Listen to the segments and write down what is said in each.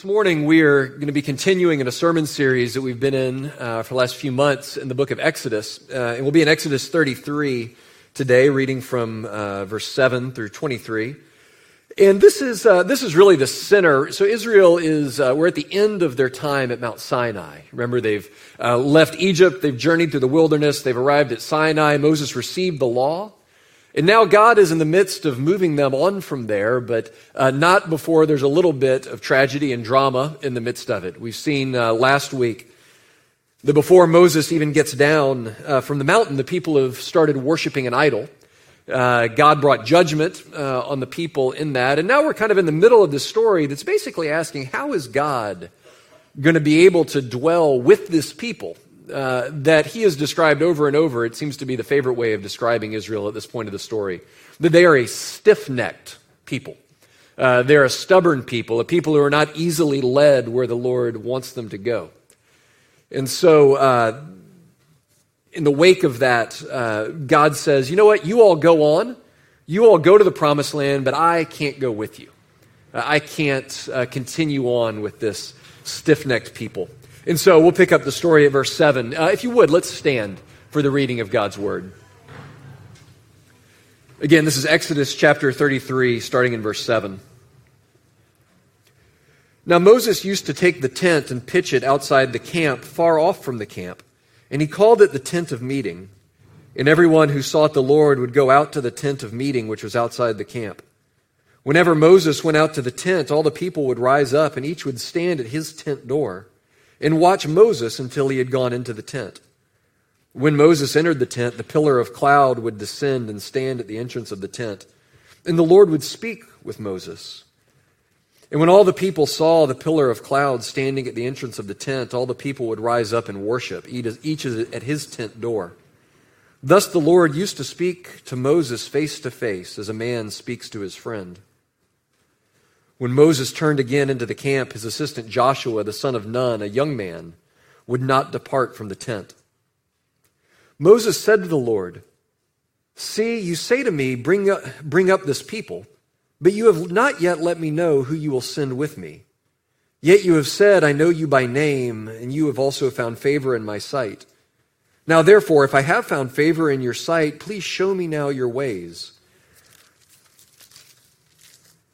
This morning, we are going to be continuing in a sermon series that we've been in uh, for the last few months in the book of Exodus. Uh, and we'll be in Exodus 33 today, reading from uh, verse 7 through 23. And this is, uh, this is really the center. So, Israel is, uh, we're at the end of their time at Mount Sinai. Remember, they've uh, left Egypt, they've journeyed through the wilderness, they've arrived at Sinai. Moses received the law. And now God is in the midst of moving them on from there, but uh, not before there's a little bit of tragedy and drama in the midst of it. We've seen uh, last week that before Moses even gets down uh, from the mountain, the people have started worshiping an idol. Uh, God brought judgment uh, on the people in that. And now we're kind of in the middle of this story that's basically asking how is God going to be able to dwell with this people? Uh, that he has described over and over. It seems to be the favorite way of describing Israel at this point of the story. That they are a stiff necked people. Uh, they're a stubborn people, a people who are not easily led where the Lord wants them to go. And so, uh, in the wake of that, uh, God says, You know what? You all go on. You all go to the promised land, but I can't go with you. I can't uh, continue on with this stiff necked people. And so we'll pick up the story at verse 7. Uh, if you would, let's stand for the reading of God's word. Again, this is Exodus chapter 33, starting in verse 7. Now Moses used to take the tent and pitch it outside the camp, far off from the camp, and he called it the tent of meeting. And everyone who sought the Lord would go out to the tent of meeting, which was outside the camp. Whenever Moses went out to the tent, all the people would rise up, and each would stand at his tent door and watch Moses until he had gone into the tent. When Moses entered the tent, the pillar of cloud would descend and stand at the entrance of the tent, and the Lord would speak with Moses. And when all the people saw the pillar of cloud standing at the entrance of the tent, all the people would rise up and worship, each at his tent door. Thus the Lord used to speak to Moses face to face, as a man speaks to his friend. When Moses turned again into the camp, his assistant Joshua, the son of Nun, a young man, would not depart from the tent. Moses said to the Lord, See, you say to me, bring up, bring up this people, but you have not yet let me know who you will send with me. Yet you have said, I know you by name, and you have also found favor in my sight. Now, therefore, if I have found favor in your sight, please show me now your ways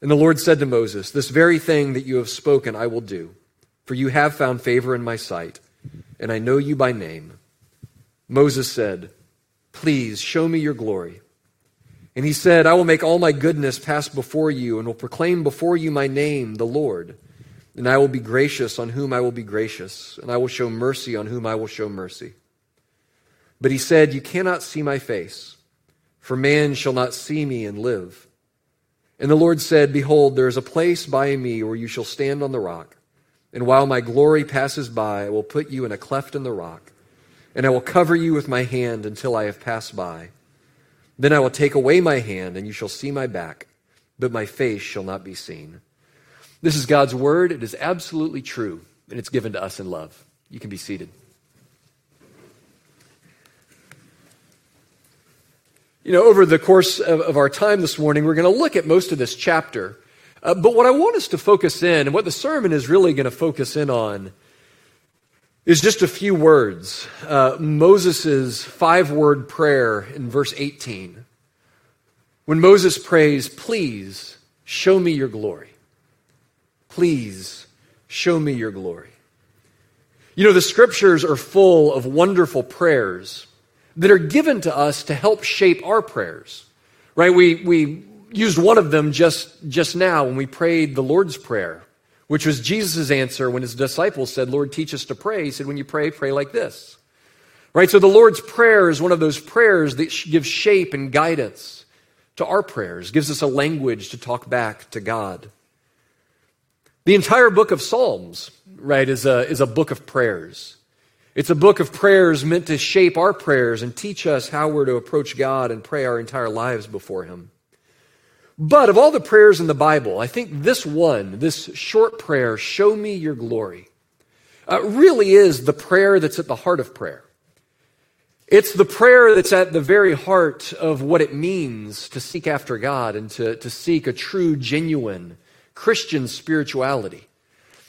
And the Lord said to Moses, This very thing that you have spoken I will do, for you have found favor in my sight, and I know you by name. Moses said, Please show me your glory. And he said, I will make all my goodness pass before you, and will proclaim before you my name, the Lord. And I will be gracious on whom I will be gracious, and I will show mercy on whom I will show mercy. But he said, You cannot see my face, for man shall not see me and live. And the Lord said, Behold, there is a place by me where you shall stand on the rock. And while my glory passes by, I will put you in a cleft in the rock, and I will cover you with my hand until I have passed by. Then I will take away my hand, and you shall see my back, but my face shall not be seen. This is God's word. It is absolutely true, and it's given to us in love. You can be seated. You know, over the course of, of our time this morning, we're going to look at most of this chapter. Uh, but what I want us to focus in, and what the sermon is really going to focus in on, is just a few words. Uh, Moses' five word prayer in verse 18. when Moses prays, Please show me your glory. Please show me your glory. You know, the scriptures are full of wonderful prayers that are given to us to help shape our prayers. Right? We, we used one of them just, just now when we prayed the Lord's Prayer, which was Jesus' answer when his disciples said, Lord, teach us to pray. He said, when you pray, pray like this. Right? So the Lord's Prayer is one of those prayers that gives shape and guidance to our prayers, gives us a language to talk back to God. The entire book of Psalms, right, is a, is a book of prayers. It's a book of prayers meant to shape our prayers and teach us how we're to approach God and pray our entire lives before Him. But of all the prayers in the Bible, I think this one, this short prayer, show me your glory, uh, really is the prayer that's at the heart of prayer. It's the prayer that's at the very heart of what it means to seek after God and to, to seek a true, genuine Christian spirituality.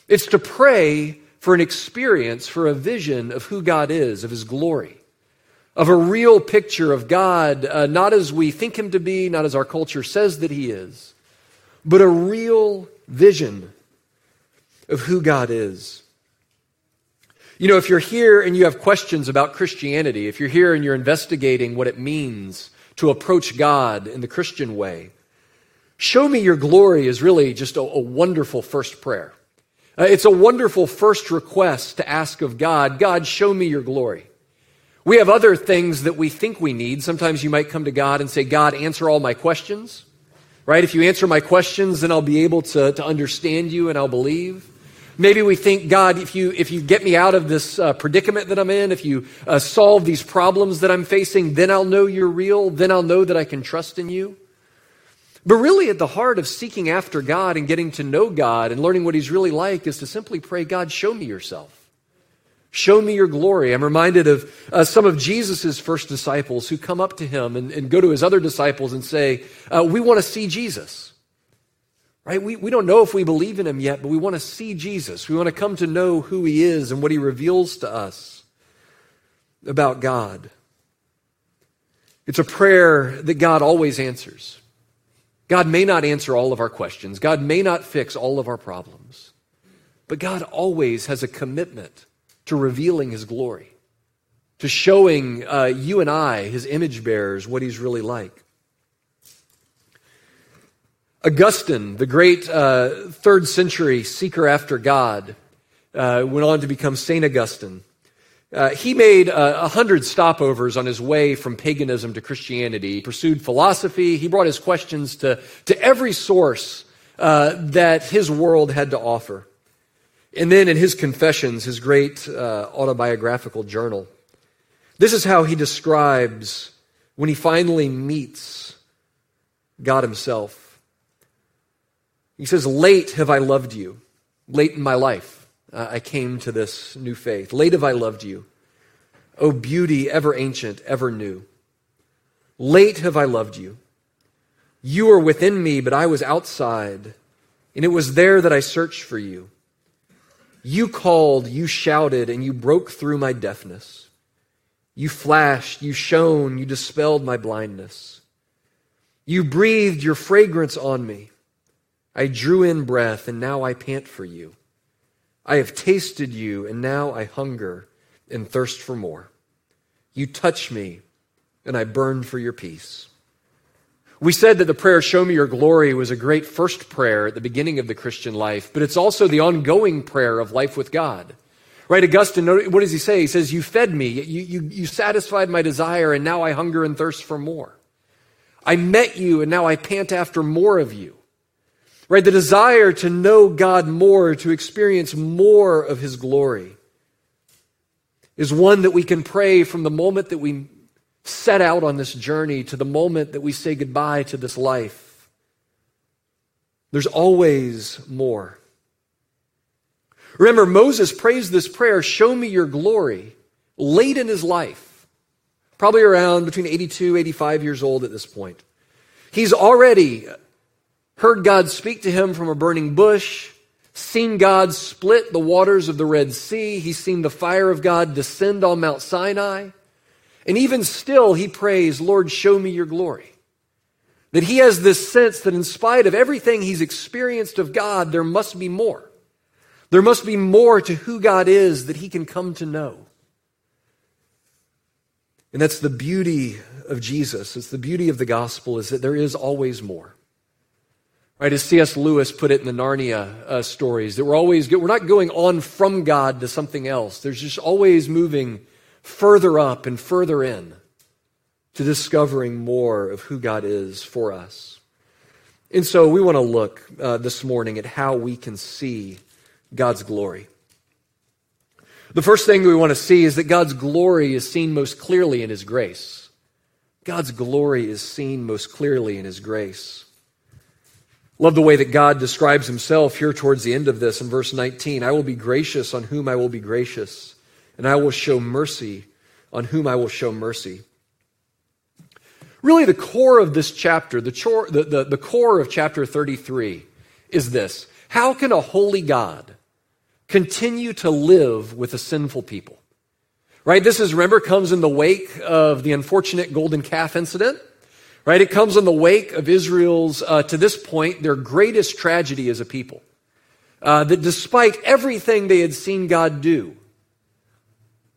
It's to pray for an experience, for a vision of who God is, of His glory of a real picture of God, uh, not as we think him to be, not as our culture says that he is, but a real vision of who God is. You know, if you're here and you have questions about Christianity, if you're here and you're investigating what it means to approach God in the Christian way, show me your glory is really just a, a wonderful first prayer. Uh, it's a wonderful first request to ask of God God, show me your glory. We have other things that we think we need. Sometimes you might come to God and say, God, answer all my questions. Right? If you answer my questions, then I'll be able to, to understand you and I'll believe. Maybe we think, God, if you, if you get me out of this uh, predicament that I'm in, if you uh, solve these problems that I'm facing, then I'll know you're real. Then I'll know that I can trust in you. But really, at the heart of seeking after God and getting to know God and learning what He's really like is to simply pray, God, show me yourself. Show me your glory. I'm reminded of uh, some of Jesus' first disciples who come up to him and, and go to his other disciples and say, uh, We want to see Jesus. Right? We, we don't know if we believe in him yet, but we want to see Jesus. We want to come to know who he is and what he reveals to us about God. It's a prayer that God always answers. God may not answer all of our questions, God may not fix all of our problems, but God always has a commitment to revealing his glory, to showing uh, you and I, his image bearers, what he's really like. Augustine, the great uh, third century seeker after God, uh, went on to become St. Augustine. Uh, he made uh, a hundred stopovers on his way from paganism to Christianity. He pursued philosophy. He brought his questions to, to every source uh, that his world had to offer. And then in his Confessions, his great uh, autobiographical journal, this is how he describes when he finally meets God himself. He says, Late have I loved you. Late in my life, uh, I came to this new faith. Late have I loved you. O beauty ever ancient, ever new. Late have I loved you. You were within me, but I was outside, and it was there that I searched for you. You called, you shouted, and you broke through my deafness. You flashed, you shone, you dispelled my blindness. You breathed your fragrance on me. I drew in breath, and now I pant for you. I have tasted you, and now I hunger and thirst for more. You touch me, and I burn for your peace. We said that the prayer, Show Me Your Glory, was a great first prayer at the beginning of the Christian life, but it's also the ongoing prayer of life with God. Right? Augustine, what does he say? He says, You fed me, you, you, you satisfied my desire, and now I hunger and thirst for more. I met you, and now I pant after more of you. Right? The desire to know God more, to experience more of his glory, is one that we can pray from the moment that we set out on this journey to the moment that we say goodbye to this life. There's always more. Remember, Moses prays this prayer, Show me your glory, late in his life, probably around between 82, 85 years old at this point. He's already heard God speak to him from a burning bush, seen God split the waters of the Red Sea, he's seen the fire of God descend on Mount Sinai. And even still, he prays, Lord, show me your glory. That he has this sense that in spite of everything he's experienced of God, there must be more. There must be more to who God is that he can come to know. And that's the beauty of Jesus. It's the beauty of the gospel is that there is always more. Right, as C.S. Lewis put it in the Narnia uh, stories, that we're always we're not going on from God to something else. There's just always moving further up and further in to discovering more of who God is for us. And so we want to look uh, this morning at how we can see God's glory. The first thing we want to see is that God's glory is seen most clearly in His grace. God's glory is seen most clearly in His grace. Love the way that God describes himself here towards the end of this in verse 19. I will be gracious on whom I will be gracious, and I will show mercy on whom I will show mercy. Really, the core of this chapter, the, the, the, the core of chapter 33 is this How can a holy God continue to live with a sinful people? Right? This is, remember, comes in the wake of the unfortunate golden calf incident. Right? It comes in the wake of Israel's, uh, to this point, their greatest tragedy as a people. Uh, that despite everything they had seen God do,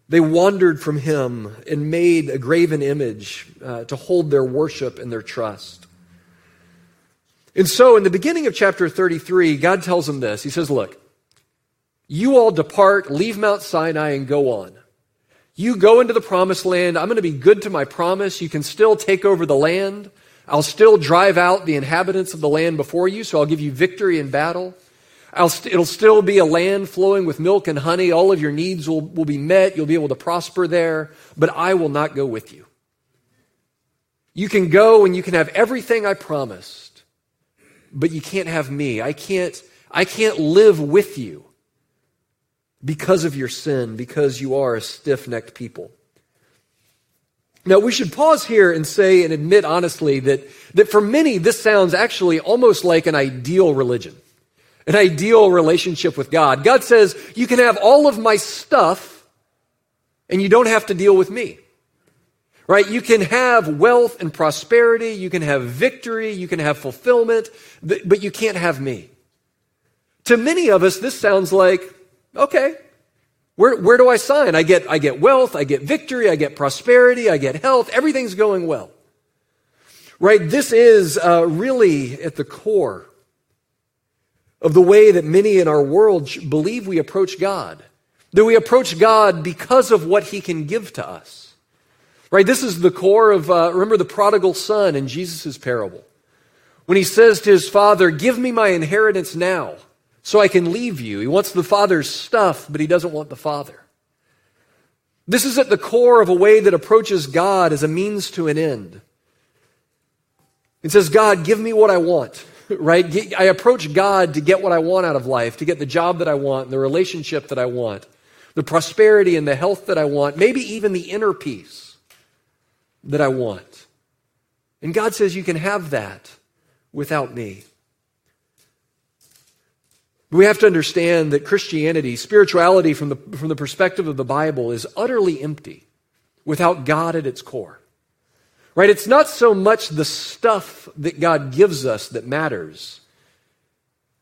they wandered from Him and made a graven image uh, to hold their worship and their trust. And so, in the beginning of chapter 33, God tells them this He says, Look, you all depart, leave Mount Sinai, and go on. You go into the promised land. I'm going to be good to my promise. You can still take over the land. I'll still drive out the inhabitants of the land before you, so I'll give you victory in battle. St- it'll still be a land flowing with milk and honey. All of your needs will, will be met. You'll be able to prosper there, but I will not go with you. You can go and you can have everything I promised, but you can't have me. I can't, I can't live with you because of your sin, because you are a stiff necked people. Now, we should pause here and say and admit honestly that, that for many, this sounds actually almost like an ideal religion, an ideal relationship with God. God says, You can have all of my stuff, and you don't have to deal with me. Right? You can have wealth and prosperity, you can have victory, you can have fulfillment, but you can't have me. To many of us, this sounds like Okay. Where, where do I sign? I get, I get wealth, I get victory, I get prosperity, I get health, everything's going well. Right? This is uh, really at the core of the way that many in our world believe we approach God. That we approach God because of what He can give to us. Right? This is the core of, uh, remember the prodigal son in Jesus' parable. When he says to his father, Give me my inheritance now so I can leave you. He wants the Father's stuff, but he doesn't want the Father. This is at the core of a way that approaches God as a means to an end. It says, God, give me what I want, right? I approach God to get what I want out of life, to get the job that I want, the relationship that I want, the prosperity and the health that I want, maybe even the inner peace that I want. And God says, You can have that without me. We have to understand that Christianity, spirituality from the, from the perspective of the Bible, is utterly empty without God at its core. Right? It's not so much the stuff that God gives us that matters.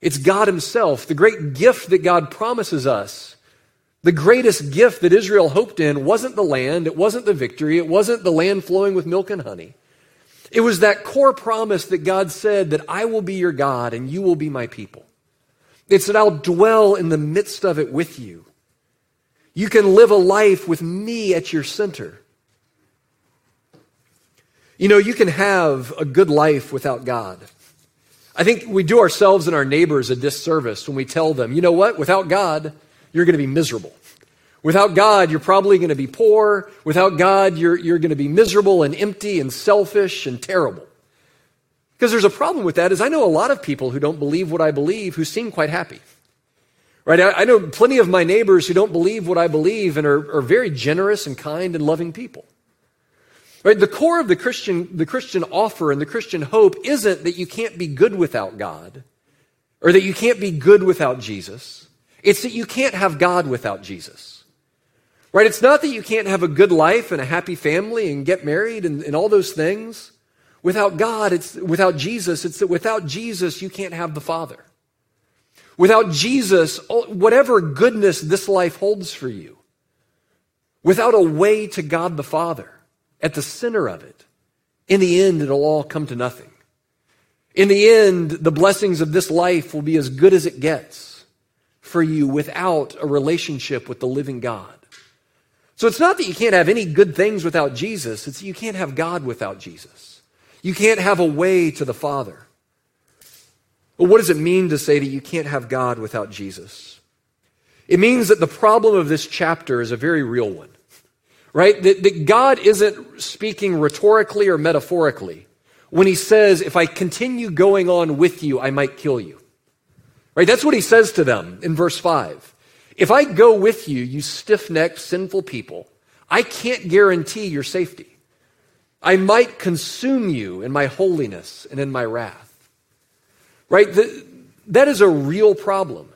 It's God Himself, the great gift that God promises us. The greatest gift that Israel hoped in wasn't the land, it wasn't the victory, it wasn't the land flowing with milk and honey. It was that core promise that God said that I will be your God and you will be my people. It's that I'll dwell in the midst of it with you. You can live a life with me at your center. You know, you can have a good life without God. I think we do ourselves and our neighbors a disservice when we tell them, you know what, without God, you're going to be miserable. Without God, you're probably going to be poor. Without God, you're, you're going to be miserable and empty and selfish and terrible. Because there's a problem with that is I know a lot of people who don't believe what I believe who seem quite happy. Right? I, I know plenty of my neighbors who don't believe what I believe and are, are very generous and kind and loving people. Right? The core of the Christian, the Christian offer and the Christian hope isn't that you can't be good without God or that you can't be good without Jesus. It's that you can't have God without Jesus. Right? It's not that you can't have a good life and a happy family and get married and, and all those things Without God, it's without Jesus, it's that without Jesus, you can't have the Father. Without Jesus, whatever goodness this life holds for you, without a way to God the Father at the center of it, in the end, it'll all come to nothing. In the end, the blessings of this life will be as good as it gets for you without a relationship with the living God. So it's not that you can't have any good things without Jesus, it's that you can't have God without Jesus. You can't have a way to the Father. Well, what does it mean to say that you can't have God without Jesus? It means that the problem of this chapter is a very real one, right? That, that God isn't speaking rhetorically or metaphorically when he says, if I continue going on with you, I might kill you. Right? That's what he says to them in verse 5. If I go with you, you stiff necked, sinful people, I can't guarantee your safety. I might consume you in my holiness and in my wrath. Right? The, that is a real problem.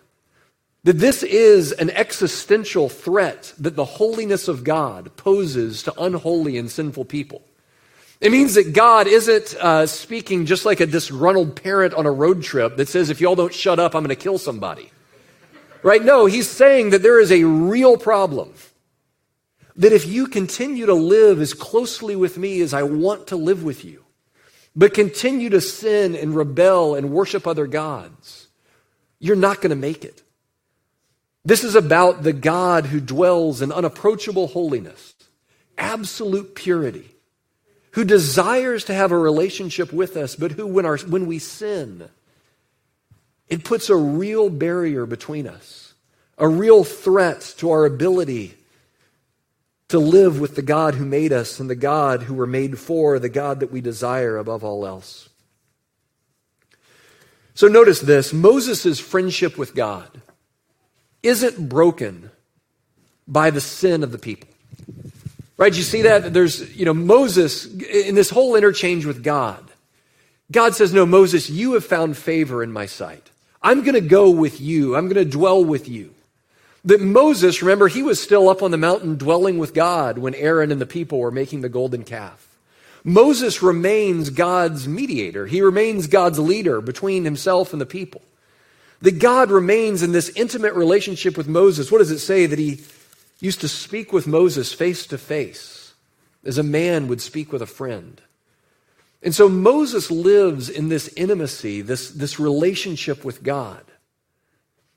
That this is an existential threat that the holiness of God poses to unholy and sinful people. It means that God isn't uh, speaking just like a disgruntled parent on a road trip that says, if y'all don't shut up, I'm going to kill somebody. Right? No, he's saying that there is a real problem. That if you continue to live as closely with me as I want to live with you, but continue to sin and rebel and worship other gods, you're not going to make it. This is about the God who dwells in unapproachable holiness, absolute purity, who desires to have a relationship with us, but who, when, our, when we sin, it puts a real barrier between us, a real threat to our ability to live with the God who made us and the God who we're made for, the God that we desire above all else. So notice this Moses' friendship with God isn't broken by the sin of the people. Right? You see that? There's, you know, Moses, in this whole interchange with God, God says, No, Moses, you have found favor in my sight. I'm going to go with you, I'm going to dwell with you. That Moses, remember, he was still up on the mountain dwelling with God when Aaron and the people were making the golden calf. Moses remains God's mediator. He remains God's leader between himself and the people. That God remains in this intimate relationship with Moses. What does it say? That he used to speak with Moses face to face, as a man would speak with a friend. And so Moses lives in this intimacy, this, this relationship with God.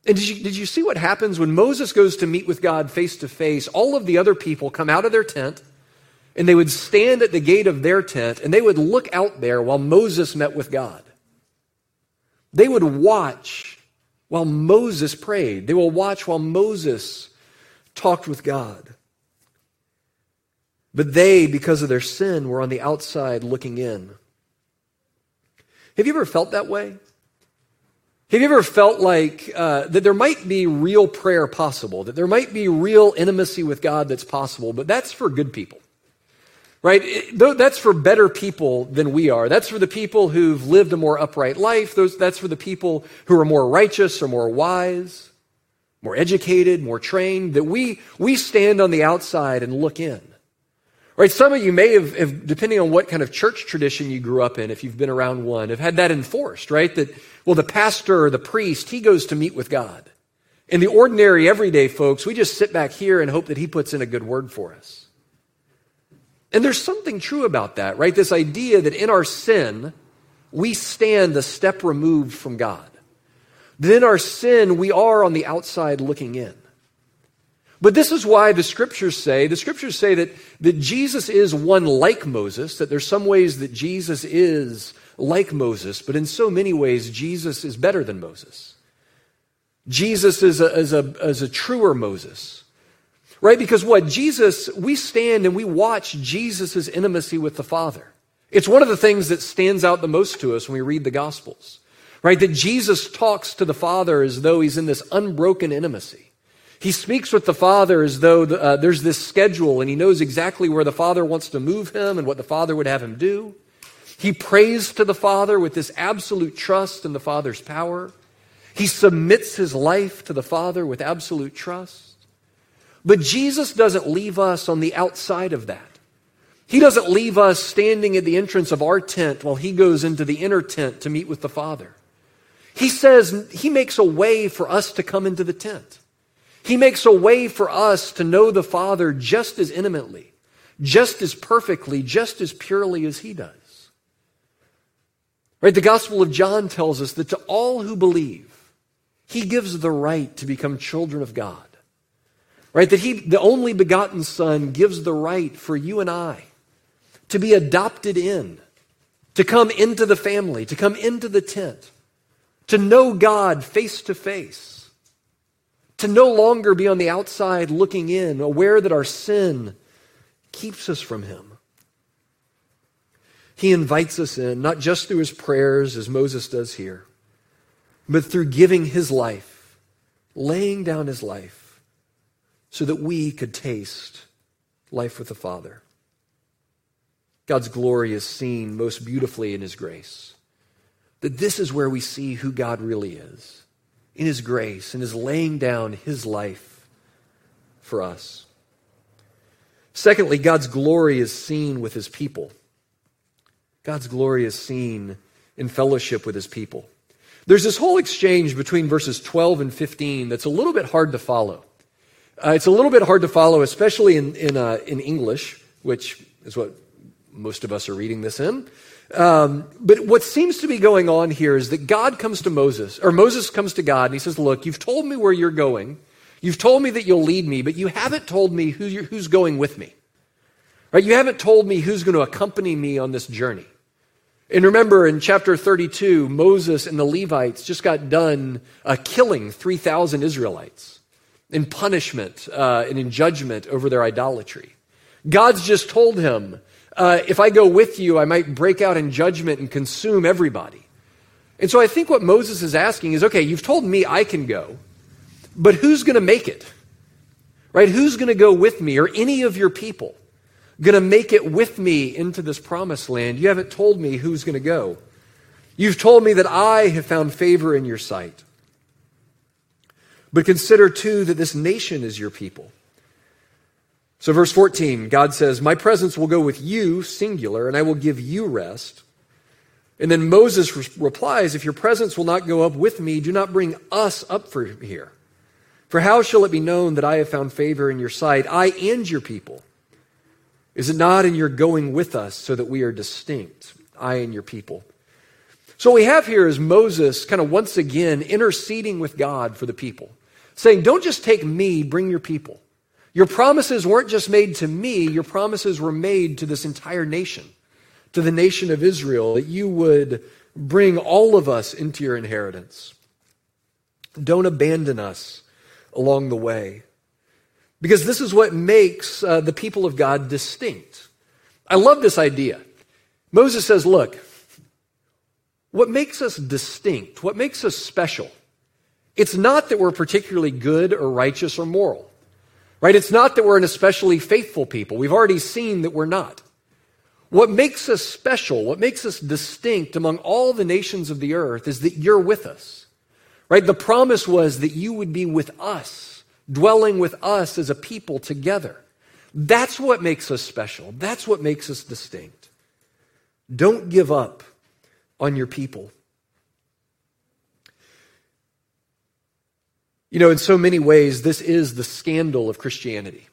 And did you, did you see what happens when Moses goes to meet with God face to face? All of the other people come out of their tent and they would stand at the gate of their tent and they would look out there while Moses met with God. They would watch while Moses prayed. They will watch while Moses talked with God. But they, because of their sin, were on the outside looking in. Have you ever felt that way? Have you ever felt like uh, that there might be real prayer possible, that there might be real intimacy with God that's possible, but that's for good people? Right? It, that's for better people than we are. That's for the people who've lived a more upright life. Those, that's for the people who are more righteous or more wise, more educated, more trained, that we, we stand on the outside and look in. Right? Some of you may have, have, depending on what kind of church tradition you grew up in, if you've been around one, have had that enforced, right? That, well, the pastor or the priest, he goes to meet with God. And the ordinary, everyday folks, we just sit back here and hope that he puts in a good word for us. And there's something true about that, right? This idea that in our sin, we stand a step removed from God. That in our sin, we are on the outside looking in. But this is why the scriptures say, the scriptures say that, that Jesus is one like Moses, that there's some ways that Jesus is like Moses, but in so many ways, Jesus is better than Moses. Jesus is a, is a, is a truer Moses. Right? Because what? Jesus, we stand and we watch Jesus' intimacy with the Father. It's one of the things that stands out the most to us when we read the Gospels. Right? That Jesus talks to the Father as though he's in this unbroken intimacy. He speaks with the Father as though the, uh, there's this schedule and he knows exactly where the Father wants to move him and what the Father would have him do. He prays to the Father with this absolute trust in the Father's power. He submits his life to the Father with absolute trust. But Jesus doesn't leave us on the outside of that. He doesn't leave us standing at the entrance of our tent while he goes into the inner tent to meet with the Father. He says he makes a way for us to come into the tent. He makes a way for us to know the Father just as intimately, just as perfectly, just as purely as he does. Right? The Gospel of John tells us that to all who believe, he gives the right to become children of God. Right? That he, the only begotten Son, gives the right for you and I to be adopted in, to come into the family, to come into the tent, to know God face to face, to no longer be on the outside looking in, aware that our sin keeps us from Him. He invites us in, not just through his prayers, as Moses does here, but through giving his life, laying down his life, so that we could taste life with the Father. God's glory is seen most beautifully in His grace. That this is where we see who God really is in His grace and His laying down His life for us. Secondly, God's glory is seen with His people. God's glory is seen in fellowship with His people. There's this whole exchange between verses 12 and 15 that's a little bit hard to follow. Uh, it's a little bit hard to follow, especially in, in, uh, in English, which is what most of us are reading this in. Um, but what seems to be going on here is that God comes to Moses, or Moses comes to God, and he says, Look, you've told me where you're going. You've told me that you'll lead me, but you haven't told me who who's going with me. Right? You haven't told me who's going to accompany me on this journey. And remember in chapter 32, Moses and the Levites just got done uh, killing 3,000 Israelites in punishment uh, and in judgment over their idolatry. God's just told him, uh, if I go with you, I might break out in judgment and consume everybody. And so I think what Moses is asking is okay, you've told me I can go, but who's going to make it? Right? Who's going to go with me or any of your people going to make it with me into this promised land? You haven't told me who's going to go. You've told me that I have found favor in your sight. But consider too that this nation is your people. So, verse 14, God says, My presence will go with you, singular, and I will give you rest. And then Moses re- replies, If your presence will not go up with me, do not bring us up for here. For how shall it be known that I have found favor in your sight, I and your people? Is it not in your going with us so that we are distinct, I and your people? So, what we have here is Moses kind of once again interceding with God for the people, saying, Don't just take me, bring your people. Your promises weren't just made to me, your promises were made to this entire nation, to the nation of Israel, that you would bring all of us into your inheritance. Don't abandon us along the way. Because this is what makes uh, the people of God distinct. I love this idea. Moses says, Look, what makes us distinct, what makes us special, it's not that we're particularly good or righteous or moral. Right? It's not that we're an especially faithful people. We've already seen that we're not. What makes us special, what makes us distinct among all the nations of the earth is that you're with us. Right? The promise was that you would be with us, dwelling with us as a people together. That's what makes us special. That's what makes us distinct. Don't give up on your people. You know, in so many ways, this is the scandal of Christianity.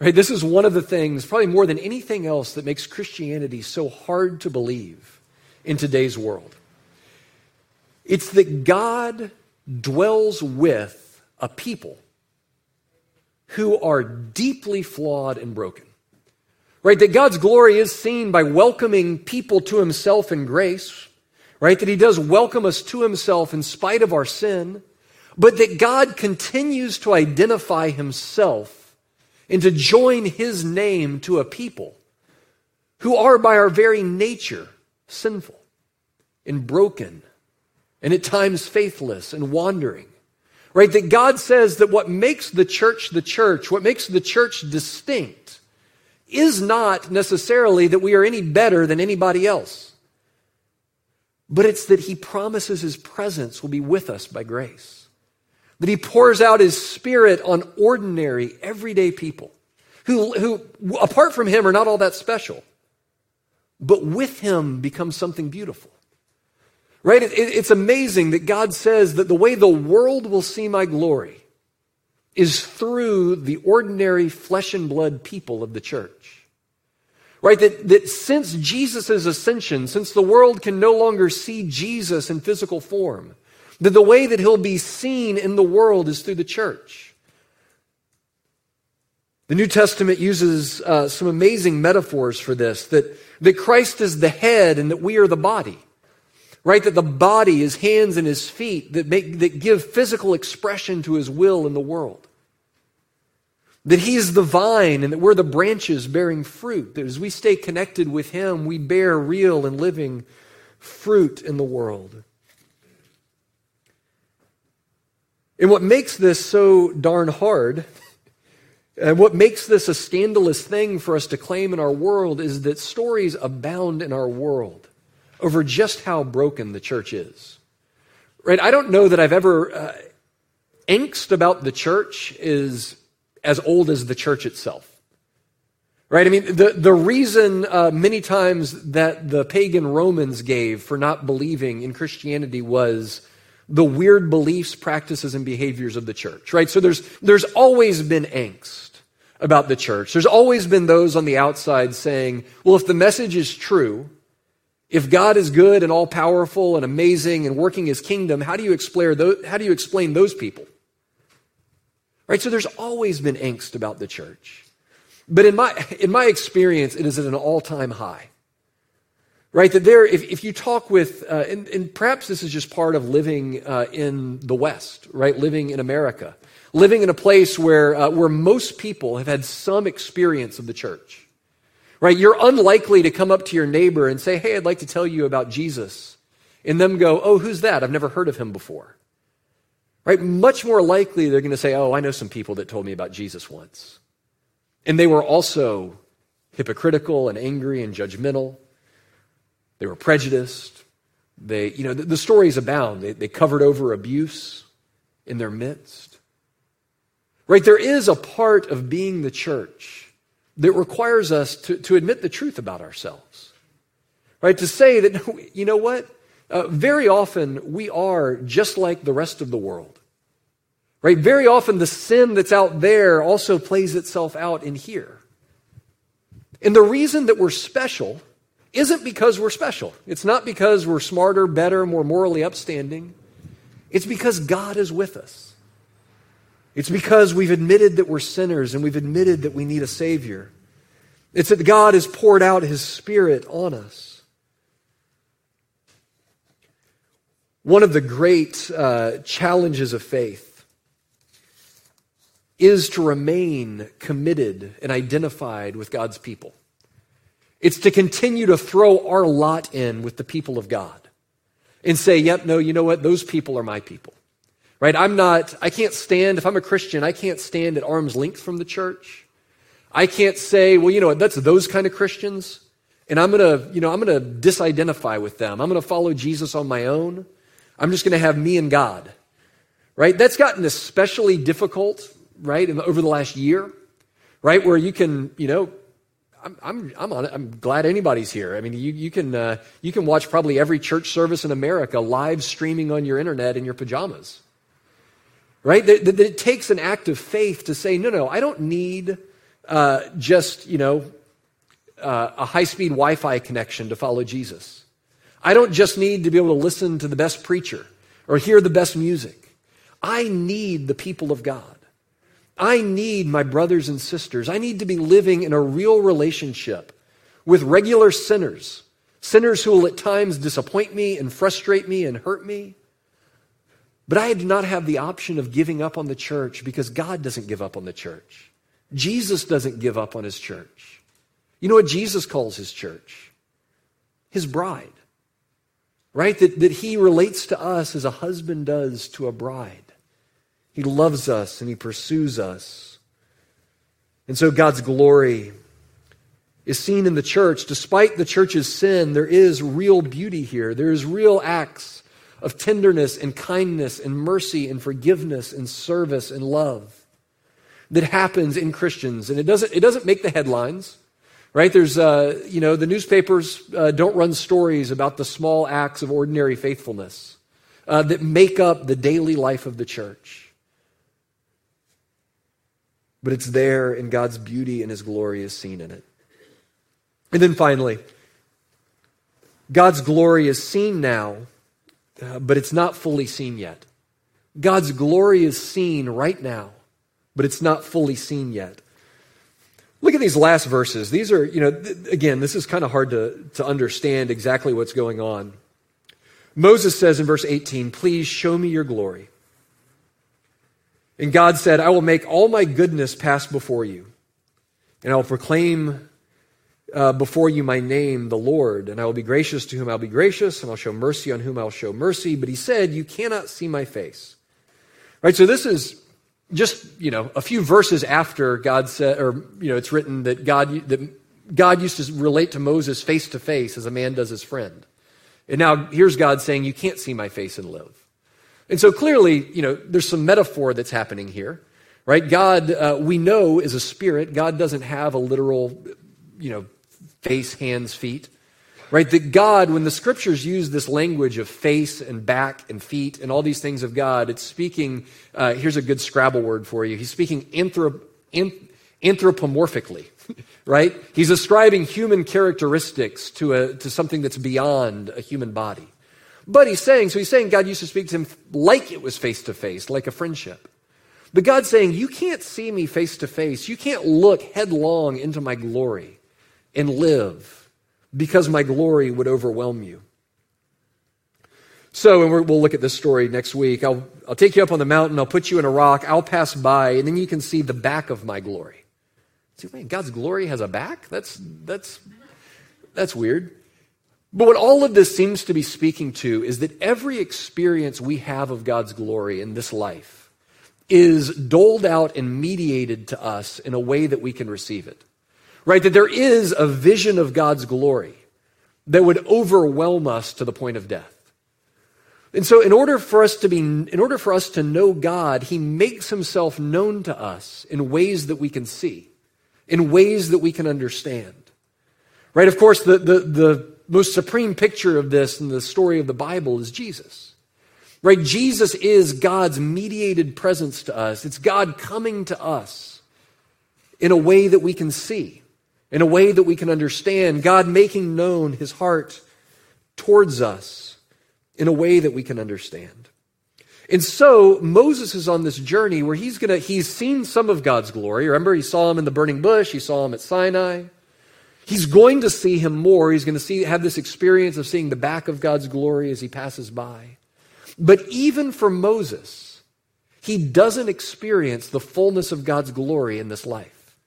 Right? This is one of the things, probably more than anything else, that makes Christianity so hard to believe in today's world. It's that God dwells with a people who are deeply flawed and broken. Right? That God's glory is seen by welcoming people to himself in grace. Right? That he does welcome us to himself in spite of our sin but that God continues to identify himself and to join his name to a people who are by our very nature sinful and broken and at times faithless and wandering. Right? That God says that what makes the church the church, what makes the church distinct, is not necessarily that we are any better than anybody else, but it's that He promises His presence will be with us by grace that he pours out his spirit on ordinary, everyday people who, who apart from him are not all that special, but with him become something beautiful. Right? It, it, it's amazing that God says that the way the world will see my glory is through the ordinary flesh and blood people of the church. Right? That, that since Jesus' ascension, since the world can no longer see Jesus in physical form, that the way that he'll be seen in the world is through the church. The New Testament uses uh, some amazing metaphors for this that, that Christ is the head and that we are the body. Right? That the body, his hands and his feet, that, make, that give physical expression to his will in the world. That he's the vine and that we're the branches bearing fruit. That as we stay connected with him, we bear real and living fruit in the world. And what makes this so darn hard, and what makes this a scandalous thing for us to claim in our world, is that stories abound in our world over just how broken the church is. Right? I don't know that I've ever. Uh, angst about the church is as old as the church itself. Right? I mean, the, the reason uh, many times that the pagan Romans gave for not believing in Christianity was the weird beliefs, practices, and behaviors of the church, right? So there's, there's always been angst about the church. There's always been those on the outside saying, well, if the message is true, if God is good and all powerful and amazing and working his kingdom, how do you explain those, how do you explain those people? Right? So there's always been angst about the church. But in my, in my experience, it is at an all time high. Right? That there, if, if you talk with, uh, and, and, perhaps this is just part of living uh, in the West, right? Living in America. Living in a place where, uh, where most people have had some experience of the church. Right? You're unlikely to come up to your neighbor and say, Hey, I'd like to tell you about Jesus. And them go, Oh, who's that? I've never heard of him before. Right? Much more likely they're going to say, Oh, I know some people that told me about Jesus once. And they were also hypocritical and angry and judgmental. They were prejudiced. They, you know, the, the stories abound. They, they covered over abuse in their midst. Right? There is a part of being the church that requires us to, to admit the truth about ourselves. Right? To say that, you know what? Uh, very often we are just like the rest of the world. Right? Very often the sin that's out there also plays itself out in here. And the reason that we're special isn't because we're special. It's not because we're smarter, better, more morally upstanding. It's because God is with us. It's because we've admitted that we're sinners and we've admitted that we need a Savior. It's that God has poured out His Spirit on us. One of the great uh, challenges of faith is to remain committed and identified with God's people. It's to continue to throw our lot in with the people of God and say, yep, no, you know what? Those people are my people. Right? I'm not, I can't stand, if I'm a Christian, I can't stand at arm's length from the church. I can't say, well, you know what? That's those kind of Christians. And I'm going to, you know, I'm going to disidentify with them. I'm going to follow Jesus on my own. I'm just going to have me and God. Right? That's gotten especially difficult, right, over the last year, right? Where you can, you know, I'm, I'm, I'm, on it. I'm glad anybody's here. I mean, you, you, can, uh, you can watch probably every church service in America live streaming on your internet in your pajamas. Right? That, that it takes an act of faith to say, no, no, I don't need uh, just, you know, uh, a high speed Wi Fi connection to follow Jesus. I don't just need to be able to listen to the best preacher or hear the best music. I need the people of God. I need my brothers and sisters. I need to be living in a real relationship with regular sinners, sinners who will at times disappoint me and frustrate me and hurt me. But I do not have the option of giving up on the church because God doesn't give up on the church. Jesus doesn't give up on his church. You know what Jesus calls his church? His bride. Right? That, that he relates to us as a husband does to a bride. He loves us and He pursues us. And so God's glory is seen in the church. Despite the church's sin, there is real beauty here. There is real acts of tenderness and kindness and mercy and forgiveness and service and love. that happens in Christians, and it doesn't, it doesn't make the headlines, right? There's, uh, you know, the newspapers uh, don't run stories about the small acts of ordinary faithfulness uh, that make up the daily life of the church. But it's there, and God's beauty and His glory is seen in it. And then finally, God's glory is seen now, uh, but it's not fully seen yet. God's glory is seen right now, but it's not fully seen yet. Look at these last verses. These are, you know, th- again, this is kind of hard to, to understand exactly what's going on. Moses says in verse 18, Please show me your glory. And God said, I will make all my goodness pass before you, and I will proclaim uh, before you my name, the Lord, and I will be gracious to whom I'll be gracious, and I'll show mercy on whom I'll show mercy. But he said, You cannot see my face. Right? So this is just, you know, a few verses after God said, or, you know, it's written that God, that God used to relate to Moses face to face as a man does his friend. And now here's God saying, You can't see my face and live. And so clearly, you know, there's some metaphor that's happening here, right? God, uh, we know, is a spirit. God doesn't have a literal, you know, face, hands, feet. Right? That God, when the scriptures use this language of face and back and feet and all these things of God, it's speaking, uh, here's a good Scrabble word for you. He's speaking anthrop- anthropomorphically, right? He's ascribing human characteristics to, a, to something that's beyond a human body. But he's saying, so he's saying God used to speak to him like it was face to face, like a friendship. But God's saying, you can't see me face to face. You can't look headlong into my glory and live because my glory would overwhelm you. So, and we'll look at this story next week. I'll, I'll take you up on the mountain, I'll put you in a rock, I'll pass by, and then you can see the back of my glory. See, man, God's glory has a back? That's, that's, that's weird. But what all of this seems to be speaking to is that every experience we have of God's glory in this life is doled out and mediated to us in a way that we can receive it right? That there is a vision of God's glory that would overwhelm us to the point of death. And so in order for us to be in order for us to know God, he makes himself known to us in ways that we can see, in ways that we can understand. Right? Of course, the, the, the most supreme picture of this in the story of the Bible is Jesus. Right? Jesus is God's mediated presence to us. It's God coming to us in a way that we can see in a way that we can understand, God making known his heart towards us in a way that we can understand. And so Moses is on this journey where he's gonna, he's seen some of God's glory. Remember, he saw him in the burning bush, he saw him at Sinai. He's going to see him more. He's going to see, have this experience of seeing the back of God's glory as he passes by. But even for Moses, he doesn't experience the fullness of God's glory in this life.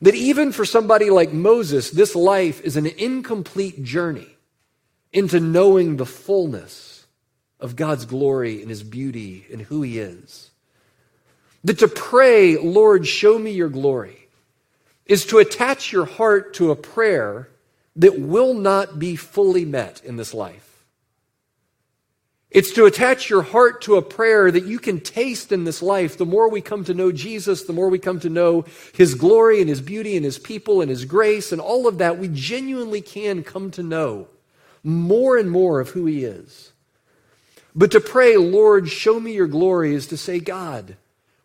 That even for somebody like Moses, this life is an incomplete journey into knowing the fullness of God's glory and his beauty and who he is. That to pray, Lord, show me your glory, is to attach your heart to a prayer that will not be fully met in this life. It's to attach your heart to a prayer that you can taste in this life. The more we come to know Jesus, the more we come to know His glory and His beauty and His people and His grace and all of that, we genuinely can come to know more and more of who He is. But to pray, Lord, show me your glory, is to say, God,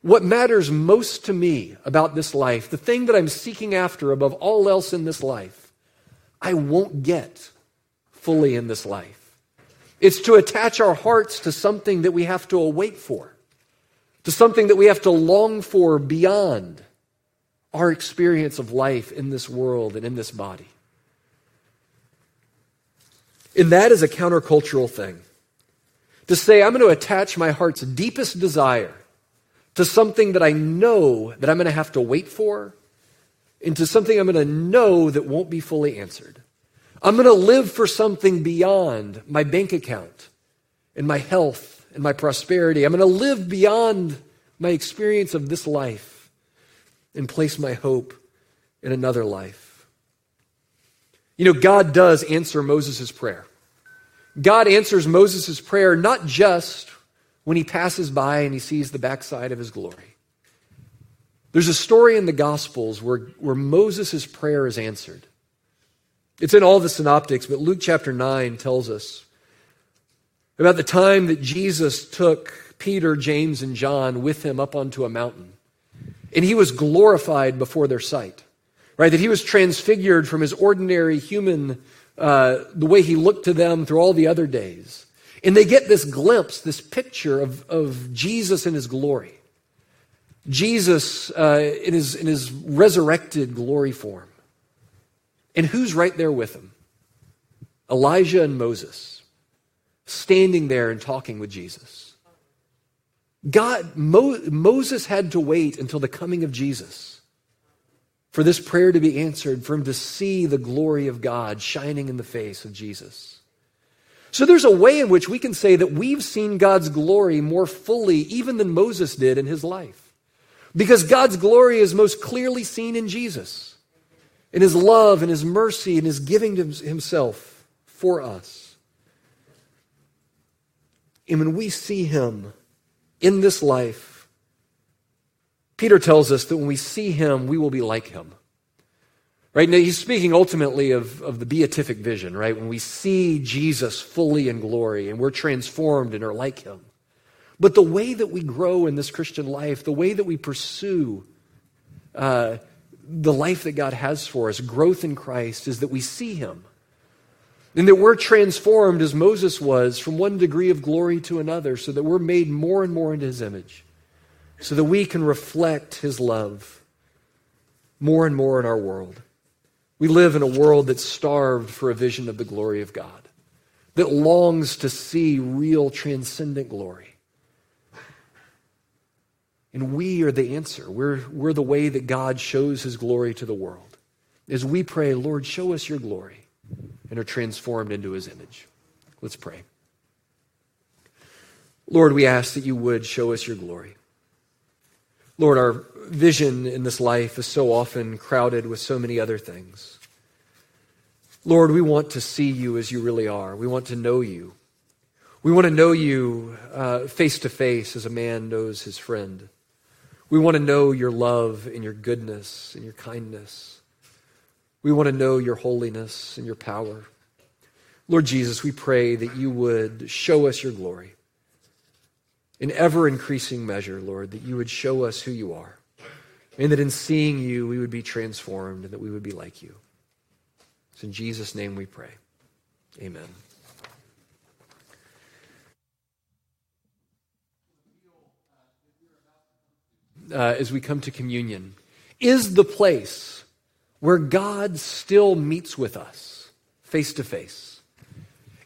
what matters most to me about this life, the thing that I'm seeking after above all else in this life, I won't get fully in this life. It's to attach our hearts to something that we have to await for, to something that we have to long for beyond our experience of life in this world and in this body. And that is a countercultural thing. To say, I'm going to attach my heart's deepest desire to something that I know that I'm going to have to wait for, into something I'm going to know that won't be fully answered. I'm going to live for something beyond my bank account and my health and my prosperity. I'm going to live beyond my experience of this life and place my hope in another life. You know, God does answer Moses' prayer. God answers Moses' prayer not just when he passes by and he sees the backside of his glory, There's a story in the Gospels where, where Moses' prayer is answered. It's in all the synoptics, but Luke chapter 9 tells us about the time that Jesus took Peter, James, and John with him up onto a mountain. And he was glorified before their sight, right? That he was transfigured from his ordinary human, uh, the way he looked to them through all the other days. And they get this glimpse, this picture of, of Jesus in his glory. Jesus uh, in, his, in his resurrected glory form. And who's right there with him? Elijah and Moses, standing there and talking with Jesus. God, Mo, Moses had to wait until the coming of Jesus for this prayer to be answered, for him to see the glory of God shining in the face of Jesus. So there's a way in which we can say that we've seen God's glory more fully even than Moses did in his life. Because God's glory is most clearly seen in Jesus, in his love and his mercy and his giving himself for us. And when we see him in this life, Peter tells us that when we see him, we will be like him. Right now, he's speaking ultimately of, of the beatific vision, right? When we see Jesus fully in glory and we're transformed and are like him. But the way that we grow in this Christian life, the way that we pursue uh, the life that God has for us, growth in Christ, is that we see Him. And that we're transformed as Moses was from one degree of glory to another, so that we're made more and more into His image, so that we can reflect His love more and more in our world. We live in a world that's starved for a vision of the glory of God, that longs to see real transcendent glory. And we are the answer. We're, we're the way that God shows his glory to the world. As we pray, Lord, show us your glory, and are transformed into his image. Let's pray. Lord, we ask that you would show us your glory. Lord, our vision in this life is so often crowded with so many other things. Lord, we want to see you as you really are. We want to know you. We want to know you face to face as a man knows his friend. We want to know your love and your goodness and your kindness. We want to know your holiness and your power. Lord Jesus, we pray that you would show us your glory in ever increasing measure, Lord, that you would show us who you are, and that in seeing you, we would be transformed and that we would be like you. It's in Jesus' name we pray. Amen. uh, as we come to communion is the place where God still meets with us face to face.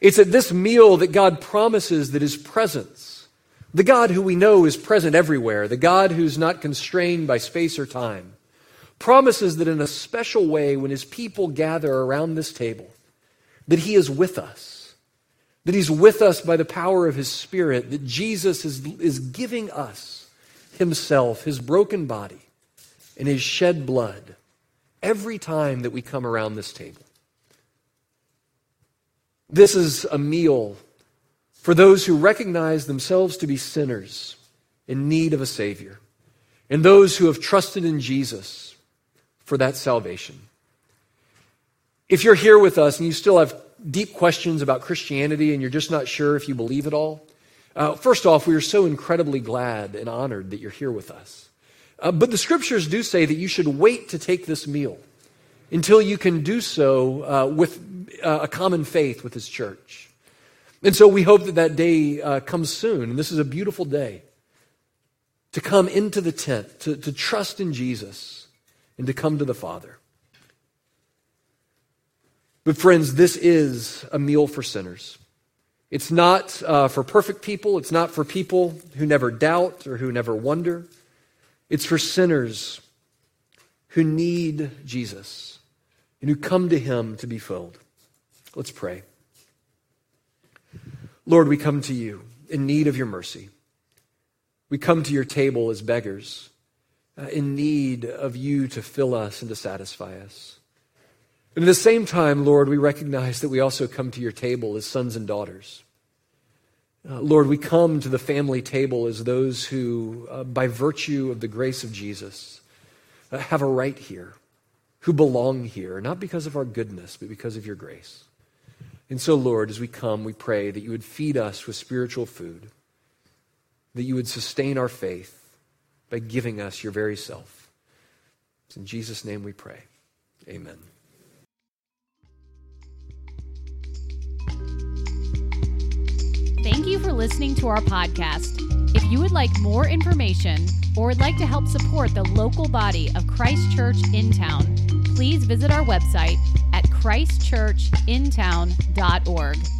It's at this meal that God promises that His presence, the God who we know is present everywhere, the God who's not constrained by space or time, promises that in a special way, when His people gather around this table, that He is with us, that He's with us by the power of His Spirit, that Jesus is, is giving us himself, his broken body, and his shed blood every time that we come around this table. This is a meal for those who recognize themselves to be sinners in need of a Savior, and those who have trusted in Jesus for that salvation. If you're here with us and you still have deep questions about Christianity and you're just not sure if you believe it all, uh, first off, we are so incredibly glad and honored that you're here with us. Uh, but the scriptures do say that you should wait to take this meal until you can do so uh, with uh, a common faith with His church. And so we hope that that day uh, comes soon. And this is a beautiful day to come into the tent, to, to trust in Jesus, and to come to the Father. But, friends, this is a meal for sinners. It's not uh, for perfect people. It's not for people who never doubt or who never wonder. It's for sinners who need Jesus and who come to him to be filled. Let's pray. Lord, we come to you in need of your mercy. We come to your table as beggars, uh, in need of you to fill us and to satisfy us. And at the same time, Lord, we recognize that we also come to your table as sons and daughters. Uh, Lord, we come to the family table as those who, uh, by virtue of the grace of Jesus, uh, have a right here, who belong here, not because of our goodness, but because of your grace. And so, Lord, as we come, we pray that you would feed us with spiritual food, that you would sustain our faith by giving us your very self. It's in Jesus' name we pray. Amen. Thank you for listening to our podcast. If you would like more information or would like to help support the local body of Christ Church in town, please visit our website christchurchintown.org.